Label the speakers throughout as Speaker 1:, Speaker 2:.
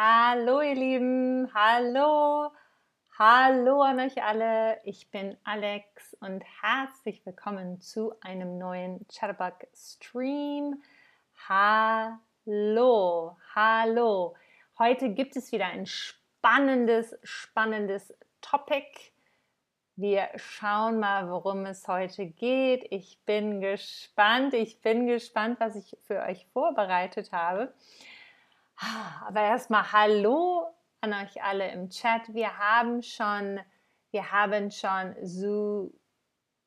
Speaker 1: Hallo ihr Lieben, hallo, hallo an euch alle. Ich bin Alex und herzlich willkommen zu einem neuen Chatterbug Stream. Hallo, hallo. Heute gibt es wieder ein spannendes, spannendes Topic. Wir schauen mal, worum es heute geht. Ich bin gespannt. Ich bin gespannt, was ich für euch vorbereitet habe. Aber erstmal Hallo an euch alle im Chat. Wir haben schon, wir haben schon so,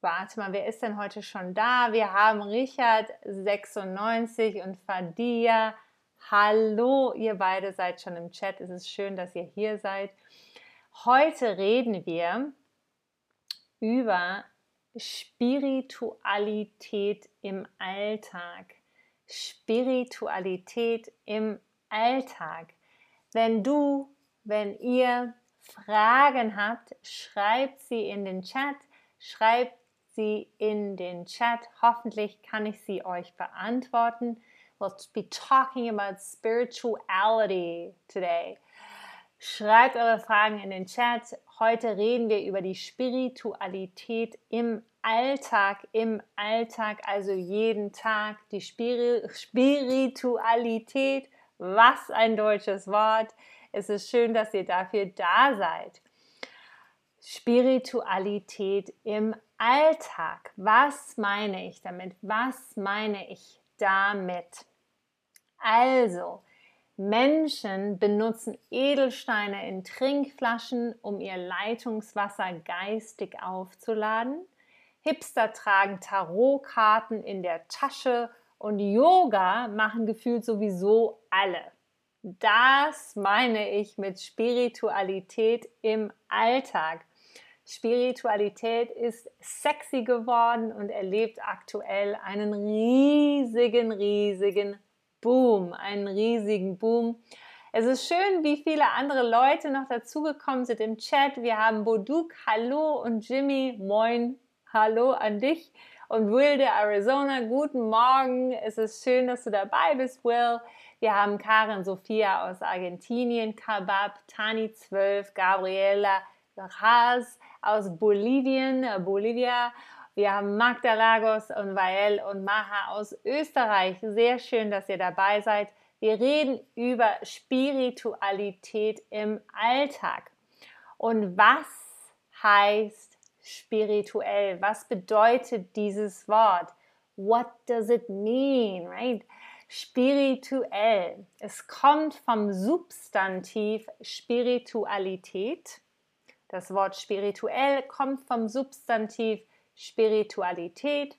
Speaker 1: warte mal, wer ist denn heute schon da? Wir haben Richard 96 und Fadia. Hallo, ihr beide seid schon im Chat. Es ist schön, dass ihr hier seid. Heute reden wir über Spiritualität im Alltag. Spiritualität im Alltag. Wenn du, wenn ihr Fragen habt, schreibt sie in den Chat, schreibt sie in den Chat. Hoffentlich kann ich sie euch beantworten. We'll be talking about spirituality today. Schreibt eure Fragen in den Chat. Heute reden wir über die Spiritualität im Alltag, im Alltag, also jeden Tag, die Spiritualität. Was ein deutsches Wort. Es ist schön, dass ihr dafür da seid. Spiritualität im Alltag. Was meine ich damit? Was meine ich damit? Also, Menschen benutzen Edelsteine in Trinkflaschen, um ihr Leitungswasser geistig aufzuladen. Hipster tragen Tarotkarten in der Tasche und Yoga machen gefühlt sowieso alle. Das meine ich mit Spiritualität im Alltag. Spiritualität ist sexy geworden und erlebt aktuell einen riesigen, riesigen Boom, einen riesigen Boom. Es ist schön, wie viele andere Leute noch dazugekommen sind im Chat. Wir haben Boduk, hallo und Jimmy, moin, hallo an dich. Und Wilde, Arizona, guten Morgen. Es ist schön, dass du dabei bist, Will. Wir haben Karin Sophia aus Argentinien, Kabab, Tani 12, Gabriela Raz aus Bolivien, äh, Bolivia wir haben Magda Lagos und Vael und Maha aus Österreich. Sehr schön, dass ihr dabei seid. Wir reden über Spiritualität im Alltag. Und was heißt spirituell? Was bedeutet dieses Wort? What does it mean, right? Spirituell. Es kommt vom Substantiv Spiritualität. Das Wort spirituell kommt vom Substantiv Spiritualität.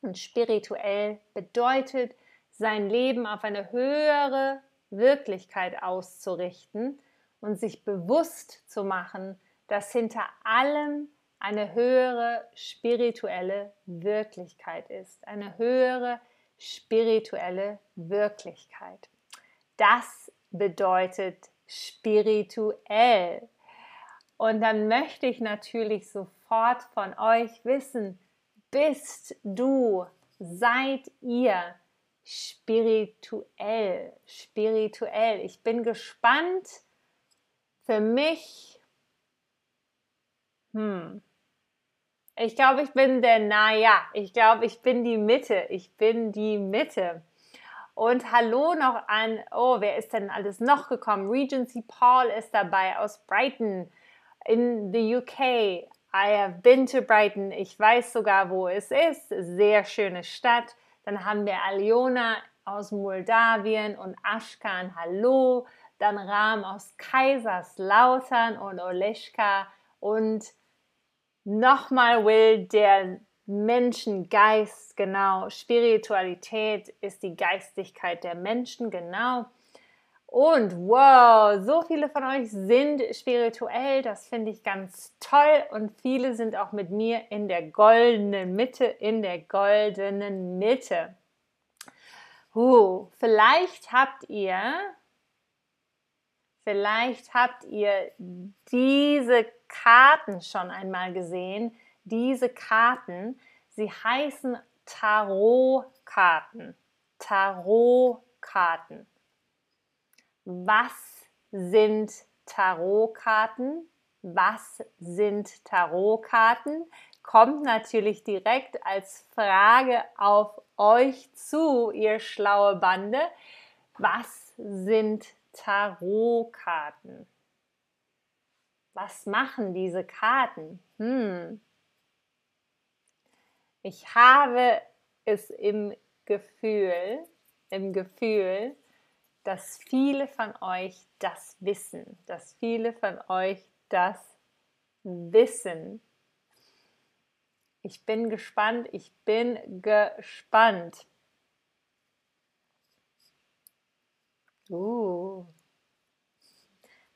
Speaker 1: Und spirituell bedeutet, sein Leben auf eine höhere Wirklichkeit auszurichten und sich bewusst zu machen, dass hinter allem eine höhere spirituelle Wirklichkeit ist. Eine höhere spirituelle Wirklichkeit. Das bedeutet spirituell. Und dann möchte ich natürlich sofort von euch wissen, bist du, seid ihr spirituell, spirituell. Ich bin gespannt für mich. Hm. Ich glaube, ich bin der, naja, ich glaube, ich bin die Mitte. Ich bin die Mitte. Und hallo noch an, oh, wer ist denn alles noch gekommen? Regency Paul ist dabei aus Brighton in the UK. I have been to Brighton. Ich weiß sogar, wo es ist. Sehr schöne Stadt. Dann haben wir Aliona aus Moldawien und Ashkan. Hallo. Dann Ram aus Kaiserslautern und Oleschka und nochmal Will, der Menschengeist, genau. Spiritualität ist die Geistigkeit der Menschen, genau. Und wow, so viele von euch sind spirituell, das finde ich ganz toll. Und viele sind auch mit mir in der goldenen Mitte, in der goldenen Mitte. Uh, vielleicht habt ihr, vielleicht habt ihr diese Karten schon einmal gesehen. Diese Karten, sie heißen Tarotkarten. Tarotkarten. Was sind Tarotkarten? Was sind Tarotkarten? Kommt natürlich direkt als Frage auf euch zu, ihr schlaue Bande. Was sind Tarotkarten? Was machen diese Karten? Hm. Ich habe es im Gefühl, im Gefühl, dass viele von euch das wissen, dass viele von euch das wissen. Ich bin gespannt, ich bin gespannt. Uh.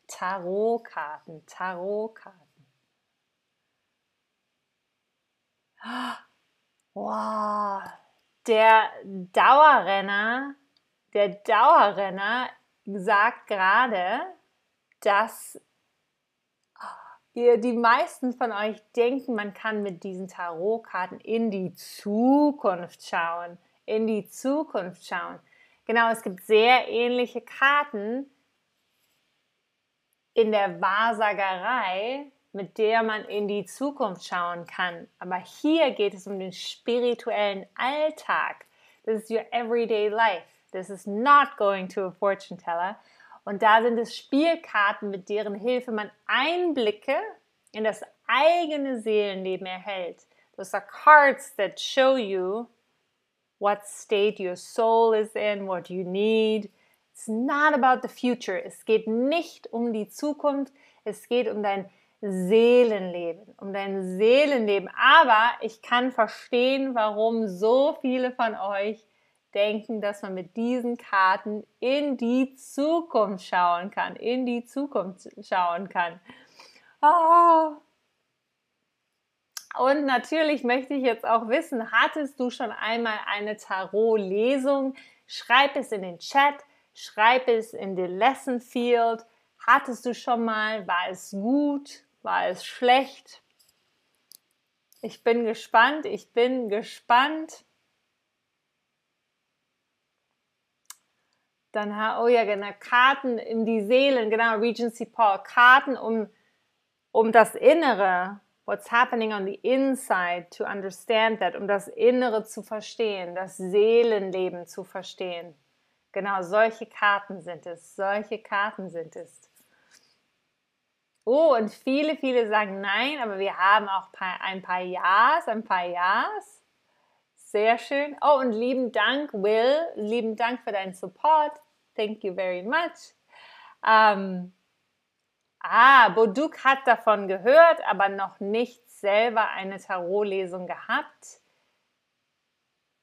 Speaker 1: Tarotkarten, Tarotkarten. Wow, der Dauerrenner, der Dauerrenner sagt gerade, dass ihr, die meisten von euch denken, man kann mit diesen Tarotkarten in die Zukunft schauen. In die Zukunft schauen. Genau, es gibt sehr ähnliche Karten in der Wahrsagerei, mit der man in die Zukunft schauen kann. Aber hier geht es um den spirituellen Alltag. This is your everyday life. This is not going to a fortune teller. Und da sind es Spielkarten, mit deren Hilfe man Einblicke in das eigene Seelenleben erhält. Those are cards that show you what state your soul is in, what you need. It's not about the future. Es geht nicht um die Zukunft. Es geht um dein Seelenleben, um dein Seelenleben. Aber ich kann verstehen, warum so viele von euch denken, dass man mit diesen Karten in die Zukunft schauen kann, in die Zukunft schauen kann. Oh. Und natürlich möchte ich jetzt auch wissen, hattest du schon einmal eine Tarot-Lesung? Schreib es in den Chat, schreib es in den Lesson Field. Hattest du schon mal? War es gut? War es schlecht? Ich bin gespannt, ich bin gespannt. Dann, oh ja, genau, Karten in die Seelen, genau, Regency Paul, Karten um, um das Innere, what's happening on the inside, to understand that, um das Innere zu verstehen, das Seelenleben zu verstehen. Genau, solche Karten sind es, solche Karten sind es. Oh, und viele, viele sagen nein, aber wir haben auch ein paar Ja's, ein paar Ja's. Sehr schön. Oh, und lieben Dank, Will. Lieben Dank für deinen Support. Thank you very much. Ähm, ah, Boduk hat davon gehört, aber noch nicht selber eine Tarotlesung gehabt.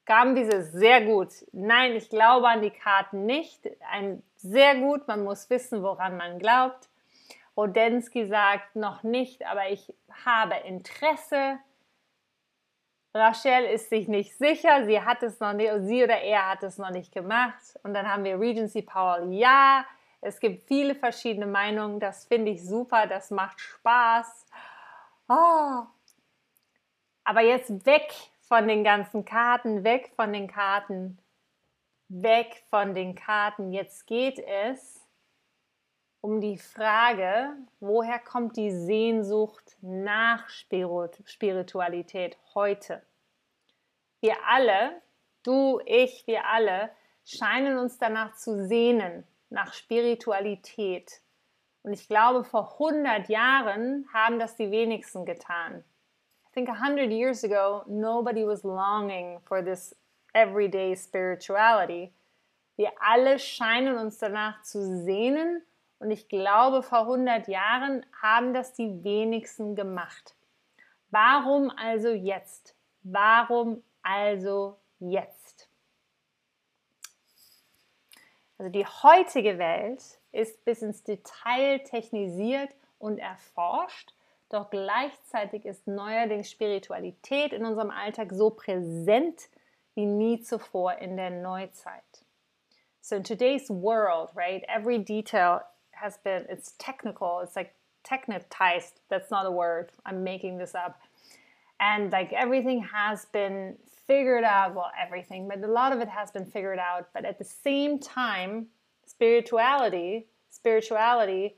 Speaker 1: Gambi ist sehr gut. Nein, ich glaube an die Karten nicht. Ein sehr gut, man muss wissen, woran man glaubt. Rodensky sagt noch nicht, aber ich habe Interesse. Rachel ist sich nicht sicher, sie hat es noch nicht, sie oder er hat es noch nicht gemacht. Und dann haben wir Regency Powell, ja. Es gibt viele verschiedene Meinungen, das finde ich super, das macht Spaß. Oh. Aber jetzt weg von den ganzen Karten, weg von den Karten, weg von den Karten. Jetzt geht es um die Frage, woher kommt die Sehnsucht nach Spiritualität heute? Wir alle, du, ich, wir alle, scheinen uns danach zu sehnen, nach Spiritualität. Und ich glaube, vor 100 Jahren haben das die wenigsten getan. I think 100 years ago, nobody was longing for this everyday spirituality. Wir alle scheinen uns danach zu sehnen und ich glaube, vor 100 Jahren haben das die wenigsten gemacht. Warum also jetzt? Warum also jetzt? Also die heutige Welt ist bis ins Detail technisiert und erforscht, doch gleichzeitig ist neuerdings Spiritualität in unserem Alltag so präsent wie nie zuvor in der Neuzeit. So in today's world, right, every detail has been it's technical it's like technetized that's not a word i'm making this up and like everything has been figured out well everything but a lot of it has been figured out but at the same time spirituality spirituality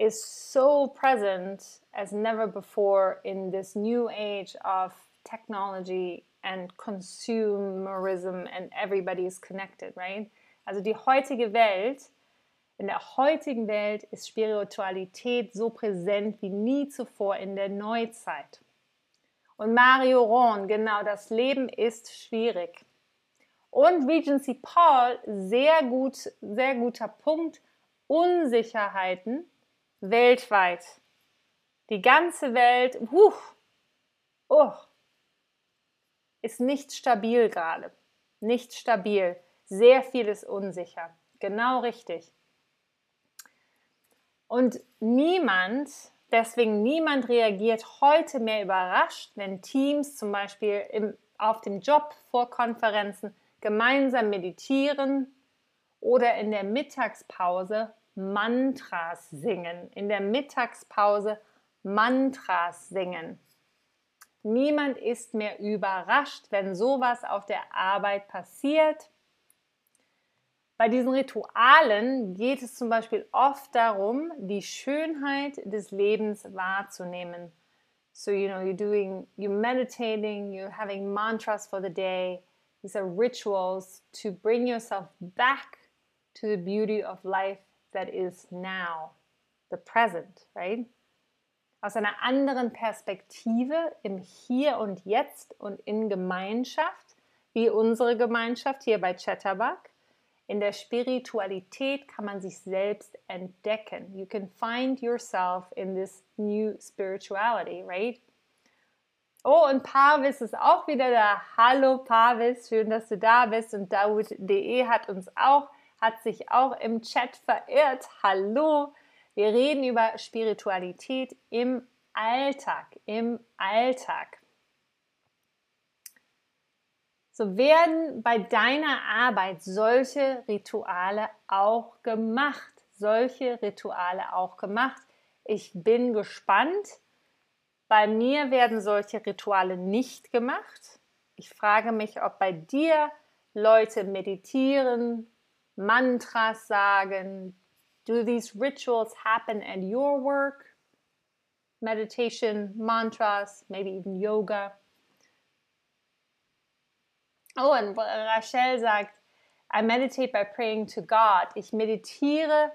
Speaker 1: is so present as never before in this new age of technology and consumerism and everybody is connected, right? Also die heutige Welt, in der heutigen Welt ist Spiritualität so präsent wie nie zuvor in der Neuzeit. Und Mario Ron, genau, das Leben ist schwierig. Und Regency Paul, sehr gut, sehr guter Punkt, Unsicherheiten weltweit. Die ganze Welt, huh, oh, ist nicht stabil gerade. Nicht stabil. Sehr viel ist unsicher. Genau richtig. Und niemand, deswegen niemand reagiert heute mehr überrascht, wenn Teams zum Beispiel im, auf dem Job vor Konferenzen gemeinsam meditieren oder in der Mittagspause Mantras singen. In der Mittagspause Mantras singen. Niemand ist mehr überrascht, wenn sowas auf der Arbeit passiert. Bei diesen Ritualen geht es zum Beispiel oft darum, die Schönheit des Lebens wahrzunehmen. So, you know, you're doing, you're meditating, you're having mantras for the day. These are rituals to bring yourself back to the beauty of life that is now, the present, right? Aus einer anderen Perspektive im Hier und Jetzt und in Gemeinschaft, wie unsere Gemeinschaft hier bei Chatterbug. In der Spiritualität kann man sich selbst entdecken. You can find yourself in this new spirituality, right? Oh, und Parvis ist auch wieder da. Hallo Parvis, schön, dass du da bist. Und Dawood.de hat uns auch, hat sich auch im Chat verirrt. Hallo. Wir reden über Spiritualität im Alltag, im Alltag. So werden bei deiner Arbeit solche Rituale auch gemacht. Solche Rituale auch gemacht. Ich bin gespannt bei mir werden solche Rituale nicht gemacht. Ich frage mich, ob bei dir Leute meditieren, Mantras sagen. Do these rituals happen at your work? Meditation, mantras, maybe even yoga. Oh, und Rachel sagt, I meditate by praying to God. Ich meditiere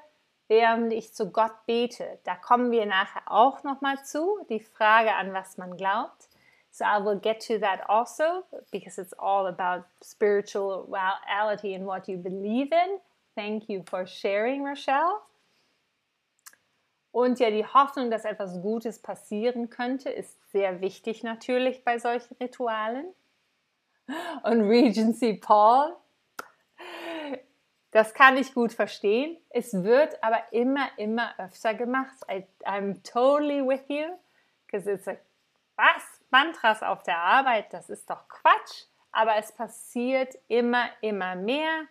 Speaker 1: während ich zu Gott bete. Da kommen wir nachher auch nochmal zu, die Frage an was man glaubt. So I will get to that also because it's all about spirituality and what you believe in. Thank you for sharing, Rochelle. Und ja, die Hoffnung, dass etwas Gutes passieren könnte, ist sehr wichtig natürlich bei solchen Ritualen. Und Regency Paul, das kann ich gut verstehen. Es wird aber immer, immer öfter gemacht. I, I'm totally with you. Because it's like, was? Mantras auf der Arbeit, das ist doch Quatsch. Aber es passiert immer, immer mehr.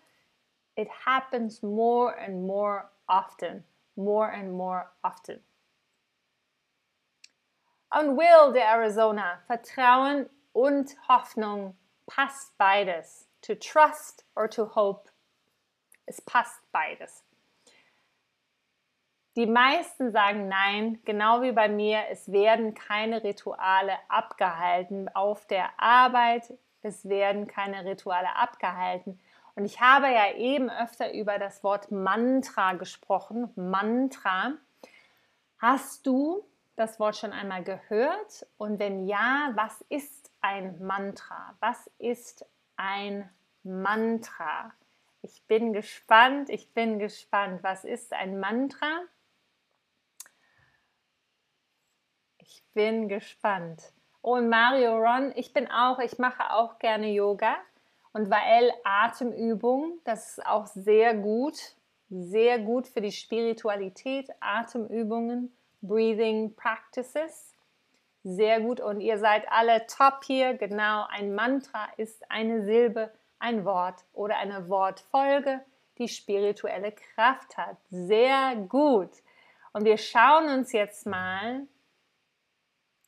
Speaker 1: It happens more and more often. More and more often. Und Will der Arizona, Vertrauen und Hoffnung passt beides. To trust or to hope es passt beides. Die meisten sagen nein, genau wie bei mir, es werden keine Rituale abgehalten auf der Arbeit, es werden keine Rituale abgehalten. Und ich habe ja eben öfter über das Wort Mantra gesprochen. Mantra. Hast du das Wort schon einmal gehört? Und wenn ja, was ist ein Mantra? Was ist ein Mantra? Ich bin gespannt, ich bin gespannt. Was ist ein Mantra? Ich bin gespannt. Oh, und Mario Ron, ich bin auch, ich mache auch gerne Yoga. Und weil Atemübung, das ist auch sehr gut, sehr gut für die Spiritualität, Atemübungen, Breathing Practices. Sehr gut und ihr seid alle top hier. Genau, ein Mantra ist eine Silbe ein Wort oder eine Wortfolge, die spirituelle Kraft hat. Sehr gut. Und wir schauen uns jetzt mal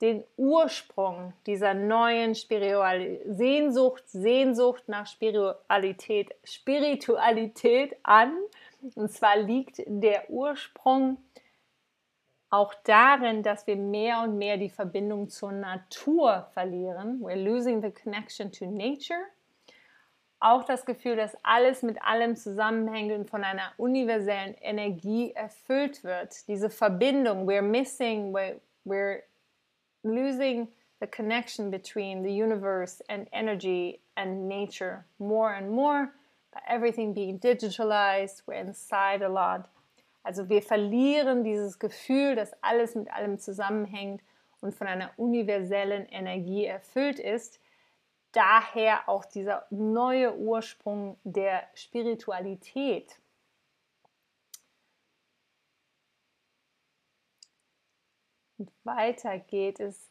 Speaker 1: den Ursprung dieser neuen Spiritualität, Sehnsucht, Sehnsucht nach Spiritualität, Spiritualität an. Und zwar liegt der Ursprung auch darin, dass wir mehr und mehr die Verbindung zur Natur verlieren. We're losing the connection to nature. Auch das Gefühl, dass alles mit allem zusammenhängt und von einer universellen Energie erfüllt wird. Diese Verbindung, we're missing, we're, we're losing the connection between the universe and energy and nature more and more. Everything being digitalized, we're inside a lot. Also wir verlieren dieses Gefühl, dass alles mit allem zusammenhängt und von einer universellen Energie erfüllt ist. Daher auch dieser neue Ursprung der Spiritualität. Und weiter geht es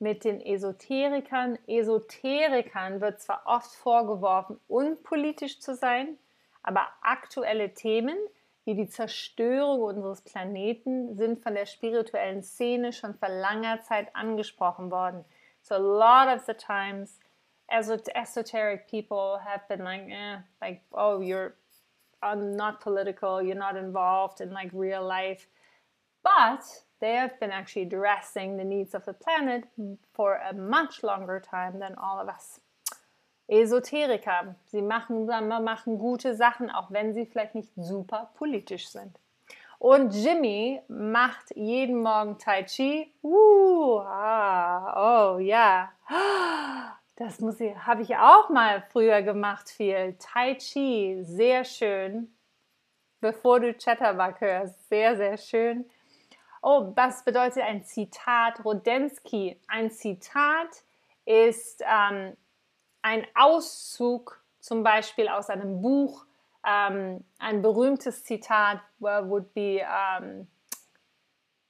Speaker 1: mit den Esoterikern. Esoterikern wird zwar oft vorgeworfen, unpolitisch zu sein, aber aktuelle Themen wie die Zerstörung unseres Planeten sind von der spirituellen Szene schon vor langer Zeit angesprochen worden. So a lot of the times esoteric people have been like, eh, like, oh, you're not political, you're not involved in like real life. But they have been actually addressing the needs of the planet for a much longer time than all of us. Esoteriker. Sie machen, machen gute Sachen, auch wenn sie vielleicht nicht super politisch sind. Und Jimmy macht jeden Morgen Tai Chi. Uh, ah, oh ja. Das muss ich, habe ich auch mal früher gemacht viel. Tai Chi, sehr schön. Bevor du Chatterbug hörst, sehr, sehr schön. Oh, was bedeutet ein Zitat? Rodensky. Ein Zitat ist ähm, ein Auszug zum Beispiel aus einem Buch, ähm, ein berühmtes Zitat would be um,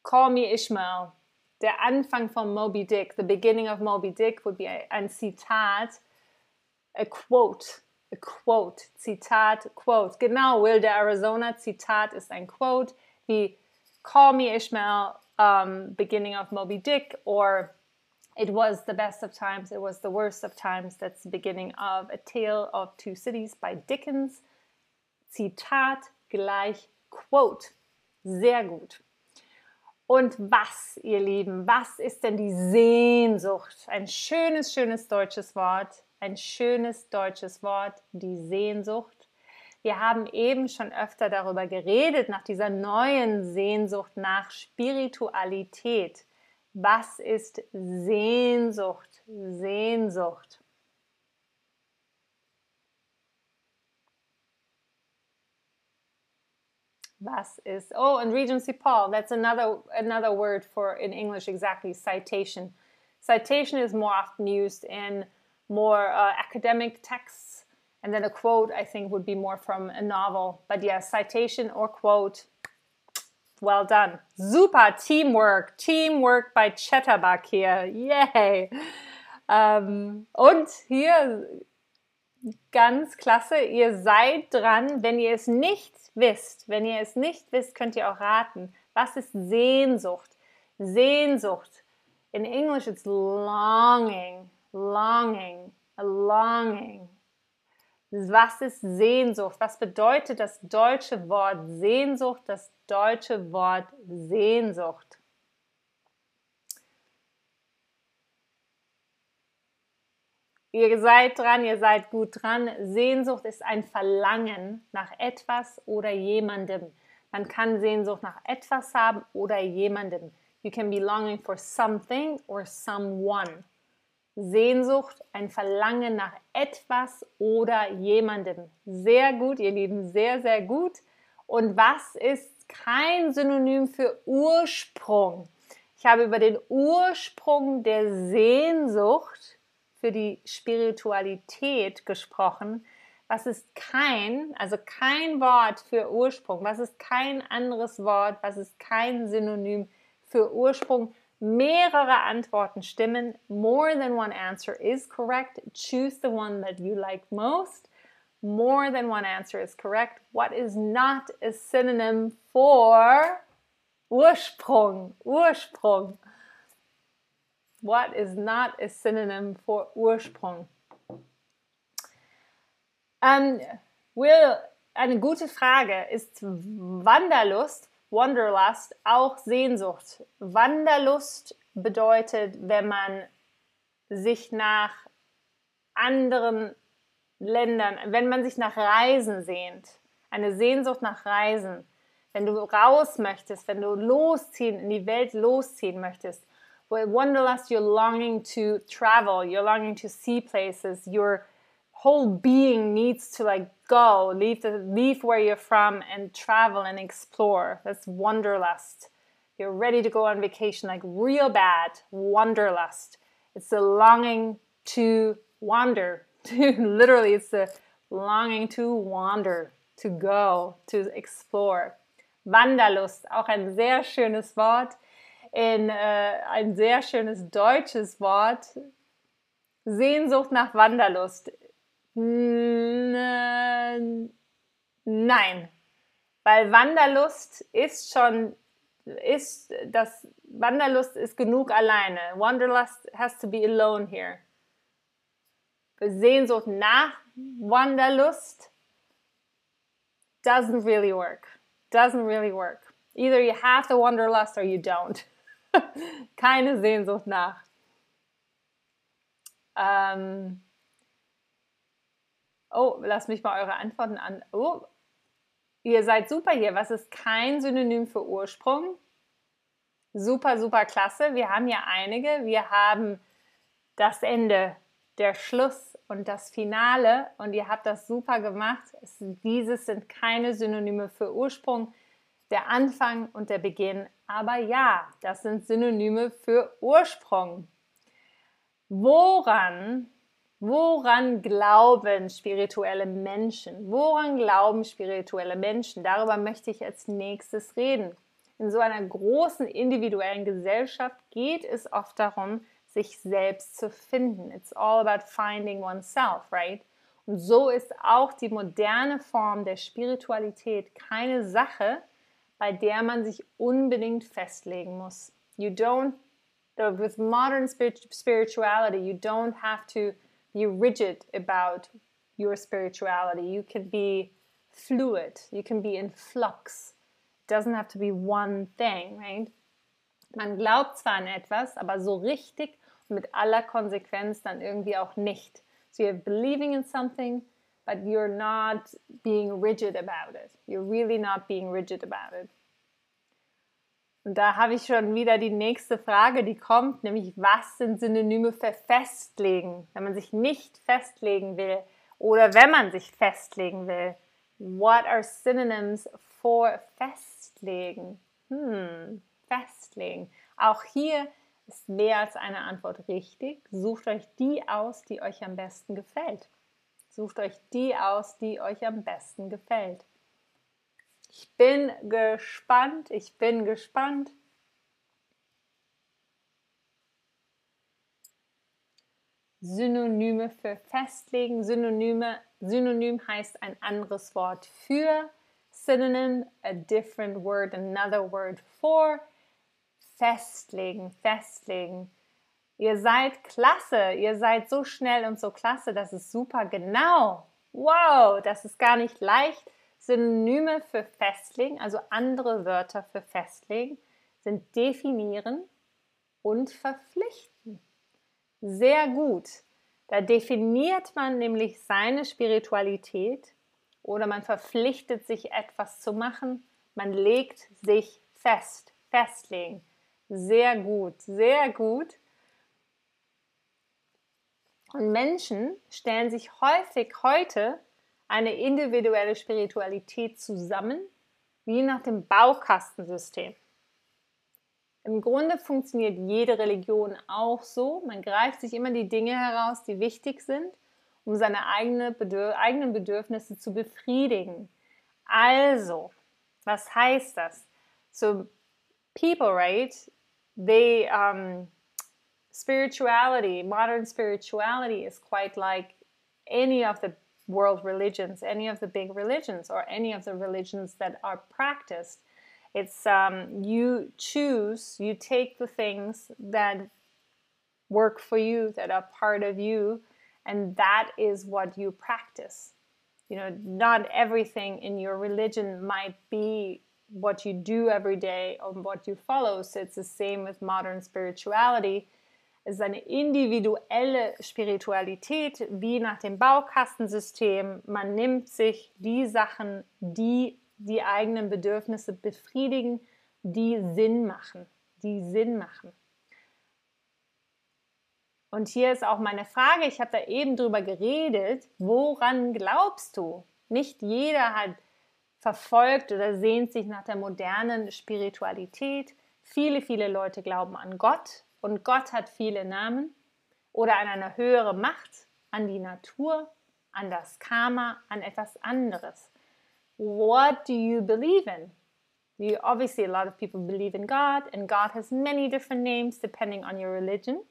Speaker 1: Call me Ishmael. Der Anfang von Moby Dick, the beginning of Moby Dick would be ein Zitat, a quote, a quote, Zitat, quote. Genau, Will der Arizona Zitat ist ein Quote wie Call me Ishmael, um, beginning of Moby Dick or It was the best of times, it was the worst of times. That's the beginning of A Tale of Two Cities by Dickens. Zitat gleich Quote. Sehr gut. Und was, ihr Lieben, was ist denn die Sehnsucht? Ein schönes, schönes deutsches Wort. Ein schönes deutsches Wort, die Sehnsucht. Wir haben eben schon öfter darüber geredet, nach dieser neuen Sehnsucht nach Spiritualität. Was ist Sehnsucht? Sehnsucht. Was ist oh and Regency Paul that's another another word for in English exactly citation. Citation is more often used in more uh, academic texts and then a quote I think would be more from a novel. But yeah, citation or quote Well done. Super Teamwork. Teamwork bei Chatterbug hier. Yay. Ähm, und hier ganz klasse, ihr seid dran. Wenn ihr es nicht wisst, wenn ihr es nicht wisst, könnt ihr auch raten. Was ist Sehnsucht? Sehnsucht. In English it's longing, longing, a longing. Was ist Sehnsucht? Was bedeutet das deutsche Wort Sehnsucht, das deutsche Wort Sehnsucht? Ihr seid dran, ihr seid gut dran. Sehnsucht ist ein Verlangen nach etwas oder jemandem. Man kann Sehnsucht nach etwas haben oder jemandem. You can be longing for something or someone. Sehnsucht, ein Verlangen nach etwas oder jemandem. Sehr gut, ihr Lieben, sehr, sehr gut. Und was ist kein Synonym für Ursprung? Ich habe über den Ursprung der Sehnsucht für die Spiritualität gesprochen. Was ist kein, also kein Wort für Ursprung? Was ist kein anderes Wort? Was ist kein Synonym für Ursprung? Mehrere Antworten stimmen. More than one answer is correct. Choose the one that you like most. More than one answer is correct. What is not a synonym for Ursprung? Ursprung. What is not a synonym for Ursprung? Um, Will, eine gute Frage. Ist Wanderlust, Wanderlust, auch Sehnsucht? Wanderlust bedeutet, wenn man sich nach anderen Ländern, wenn man sich nach Reisen sehnt, eine Sehnsucht nach Reisen, wenn du raus möchtest, wenn du losziehen, in die Welt losziehen möchtest. Wanderlust, you're longing to travel, you're longing to see places, your whole being needs to like go, leave the leave where you're from and travel and explore. That's wanderlust. You're ready to go on vacation, like real bad wanderlust. It's the longing to wander. Literally, it's the longing to wander, to go, to explore. Wanderlust, auch ein sehr schönes Wort, in, äh, ein sehr schönes deutsches Wort. Sehnsucht nach Wanderlust. Nein, weil Wanderlust ist schon, ist das, Wanderlust ist genug alleine. Wanderlust has to be alone here. Sehnsucht nach Wanderlust doesn't really work doesn't really work. Either you have the wanderlust or you don't. Keine Sehnsucht nach. Ähm oh, lasst mich mal eure Antworten an. Oh, ihr seid super hier. Was ist kein Synonym für Ursprung? Super, super klasse. Wir haben ja einige. Wir haben das Ende, der Schluss und das Finale und ihr habt das super gemacht. Es, dieses sind keine Synonyme für Ursprung, der Anfang und der Beginn. Aber ja, das sind Synonyme für Ursprung. Woran, woran glauben spirituelle Menschen? Woran glauben spirituelle Menschen? Darüber möchte ich als nächstes reden. In so einer großen individuellen Gesellschaft geht es oft darum, sich selbst zu finden. It's all about finding oneself, right? Und so ist auch die moderne Form der Spiritualität keine Sache, bei der man sich unbedingt festlegen muss. You don't, with modern spirituality, you don't have to be rigid about your spirituality. You can be fluid, you can be in flux. It doesn't have to be one thing, right? Man glaubt zwar an etwas, aber so richtig mit aller Konsequenz dann irgendwie auch nicht. So you're believing in something, but you're not being rigid about it. You're really not being rigid about it. Und da habe ich schon wieder die nächste Frage, die kommt, nämlich was sind Synonyme für festlegen? Wenn man sich nicht festlegen will oder wenn man sich festlegen will, what are synonyms for festlegen? Hm, festlegen. Auch hier ist mehr als eine Antwort richtig. Sucht euch die aus, die euch am besten gefällt. Sucht euch die aus, die euch am besten gefällt. Ich bin gespannt, ich bin gespannt. Synonyme für festlegen. Synonyme, Synonym heißt ein anderes Wort für. Synonym, a different word, another word for festlegen, festlegen. Ihr seid klasse, ihr seid so schnell und so klasse, das ist super genau. Wow, das ist gar nicht leicht. Synonyme für festlegen, also andere Wörter für festlegen, sind definieren und verpflichten. Sehr gut. Da definiert man nämlich seine Spiritualität oder man verpflichtet sich etwas zu machen. Man legt sich fest, festlegen. Sehr gut, sehr gut. Und Menschen stellen sich häufig heute eine individuelle Spiritualität zusammen, wie nach dem Baukastensystem. Im Grunde funktioniert jede Religion auch so. Man greift sich immer die Dinge heraus, die wichtig sind, um seine eigene Bedürf eigenen Bedürfnisse zu befriedigen. Also, was heißt das? So, people, right? they um, spirituality, modern spirituality is quite like any of the world religions, any of the big religions, or any of the religions that are practiced. It's um, you choose, you take the things that work for you, that are part of you, and that is what you practice. you know, not everything in your religion might be what you do every day or what you follow. So it's the same with modern spirituality. Es ist eine individuelle Spiritualität, wie nach dem Baukastensystem. Man nimmt sich die Sachen, die die eigenen Bedürfnisse befriedigen, die Sinn machen, die Sinn machen. Und hier ist auch meine Frage, ich habe da eben drüber geredet, woran glaubst du? Nicht jeder hat verfolgt oder sehnt sich nach der modernen Spiritualität. Viele, viele Leute glauben an Gott und Gott hat viele Namen oder an eine höhere Macht, an die Natur, an das Karma, an etwas anderes. What do you believe in? You obviously a lot of people believe in God and God has many different names depending on your religion.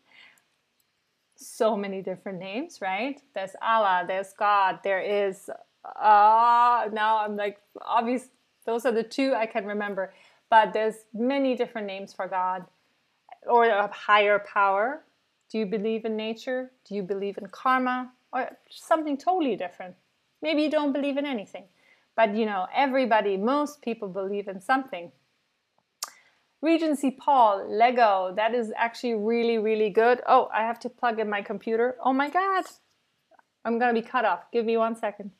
Speaker 1: So many different names, right? There's Allah, there's God, there is uh, now I'm like, obvious, those are the two I can remember. But there's many different names for God or a higher power. Do you believe in nature? Do you believe in karma? Or something totally different? Maybe you don't believe in anything. But you know, everybody, most people believe in something. Regency Paul, Lego, that is actually really, really good. Oh, I have to plug in my computer. Oh my God. I'm to be cut off. Give me one second.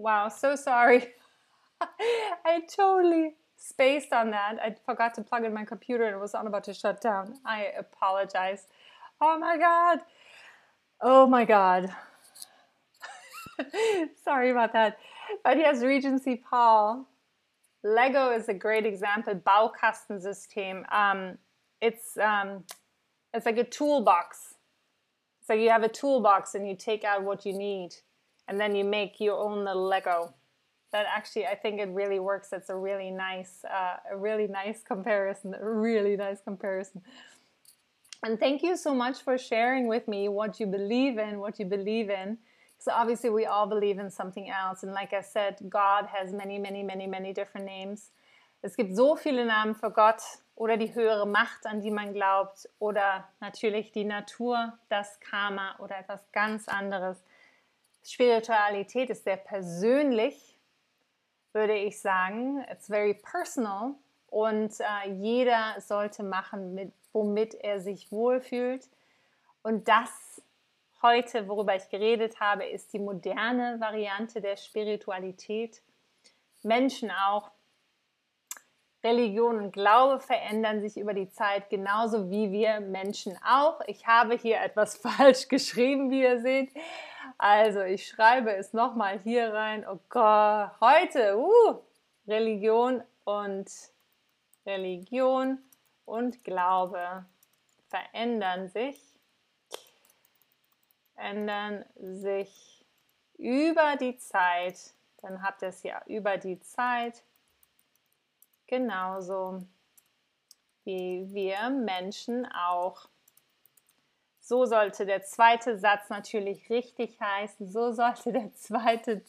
Speaker 1: Wow, so sorry. I totally spaced on that. I forgot to plug in my computer and it was on about to shut down. I apologize. Oh my God. Oh my God. sorry about that. But yes, Regency Paul. Lego is a great example. Baukastensystem. Um, it's um, it's like a toolbox. So you have a toolbox and you take out what you need and then you make your own little Lego. That actually, I think it really works. It's a really nice, uh, a really nice comparison. A really nice comparison. And thank you so much for sharing with me what you believe in, what you believe in. So obviously, we all believe in something else. And like I said, God has many, many, many, many different names. Es gibt so viele Namen für Gott oder die höhere Macht, an die man glaubt, oder natürlich die Natur, das Karma oder etwas ganz anderes. Spiritualität ist sehr persönlich, würde ich sagen. It's very personal und äh, jeder sollte machen, mit, womit er sich wohlfühlt. Und das heute, worüber ich geredet habe, ist die moderne Variante der Spiritualität. Menschen auch. Religion und Glaube verändern sich über die Zeit genauso wie wir Menschen auch. Ich habe hier etwas falsch geschrieben, wie ihr seht. Also, ich schreibe es nochmal hier rein. Oh Gott, heute, uh, Religion und Religion und Glaube verändern sich, ändern sich über die Zeit. Dann habt ihr es ja über die Zeit genauso wie wir Menschen auch. So sollte der zweite Satz natürlich richtig heißen. So sollte der zweite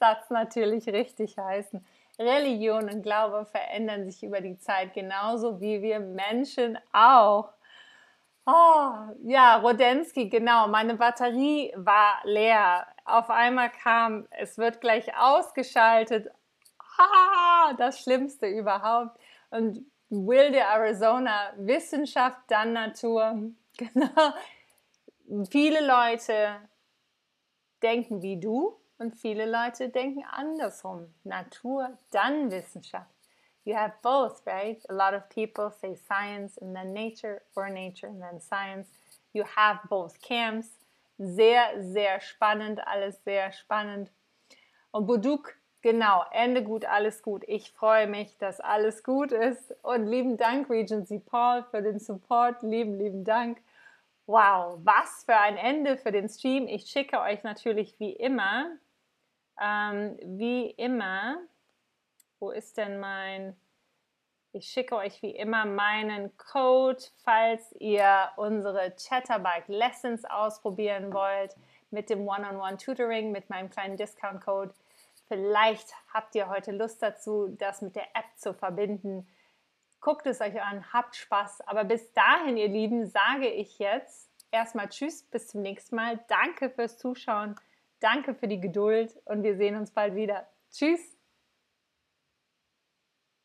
Speaker 1: Satz natürlich richtig heißen. Religion und Glaube verändern sich über die Zeit genauso wie wir Menschen auch. Oh, ja, Rodensky, genau. Meine Batterie war leer. Auf einmal kam, es wird gleich ausgeschaltet. Ah, das Schlimmste überhaupt. Und wilde Arizona, Wissenschaft, dann Natur. Genau viele Leute denken wie du und viele Leute denken andersrum. Natur, dann Wissenschaft. You have both, right? A lot of people say science and then nature, or nature and then science. You have both camps. Sehr, sehr spannend, alles sehr spannend. Und Buduk, genau, Ende gut, alles gut. Ich freue mich, dass alles gut ist. Und lieben Dank, Regency Paul, für den Support. Lieben, lieben Dank. Wow, was für ein Ende für den Stream. Ich schicke euch natürlich wie immer, ähm, wie immer, wo ist denn mein, Ich schicke euch wie immer meinen Code, falls ihr unsere Chatterbug Lessons ausprobieren wollt mit dem One-on-One-Tutoring, mit meinem kleinen Discount-Code. Vielleicht habt ihr heute Lust dazu, das mit der App zu verbinden. Guckt es euch an, habt Spaß. Aber bis dahin, ihr Lieben, sage ich jetzt erstmal Tschüss, bis zum nächsten Mal. Danke fürs Zuschauen, danke für die Geduld und wir sehen uns bald wieder. Tschüss!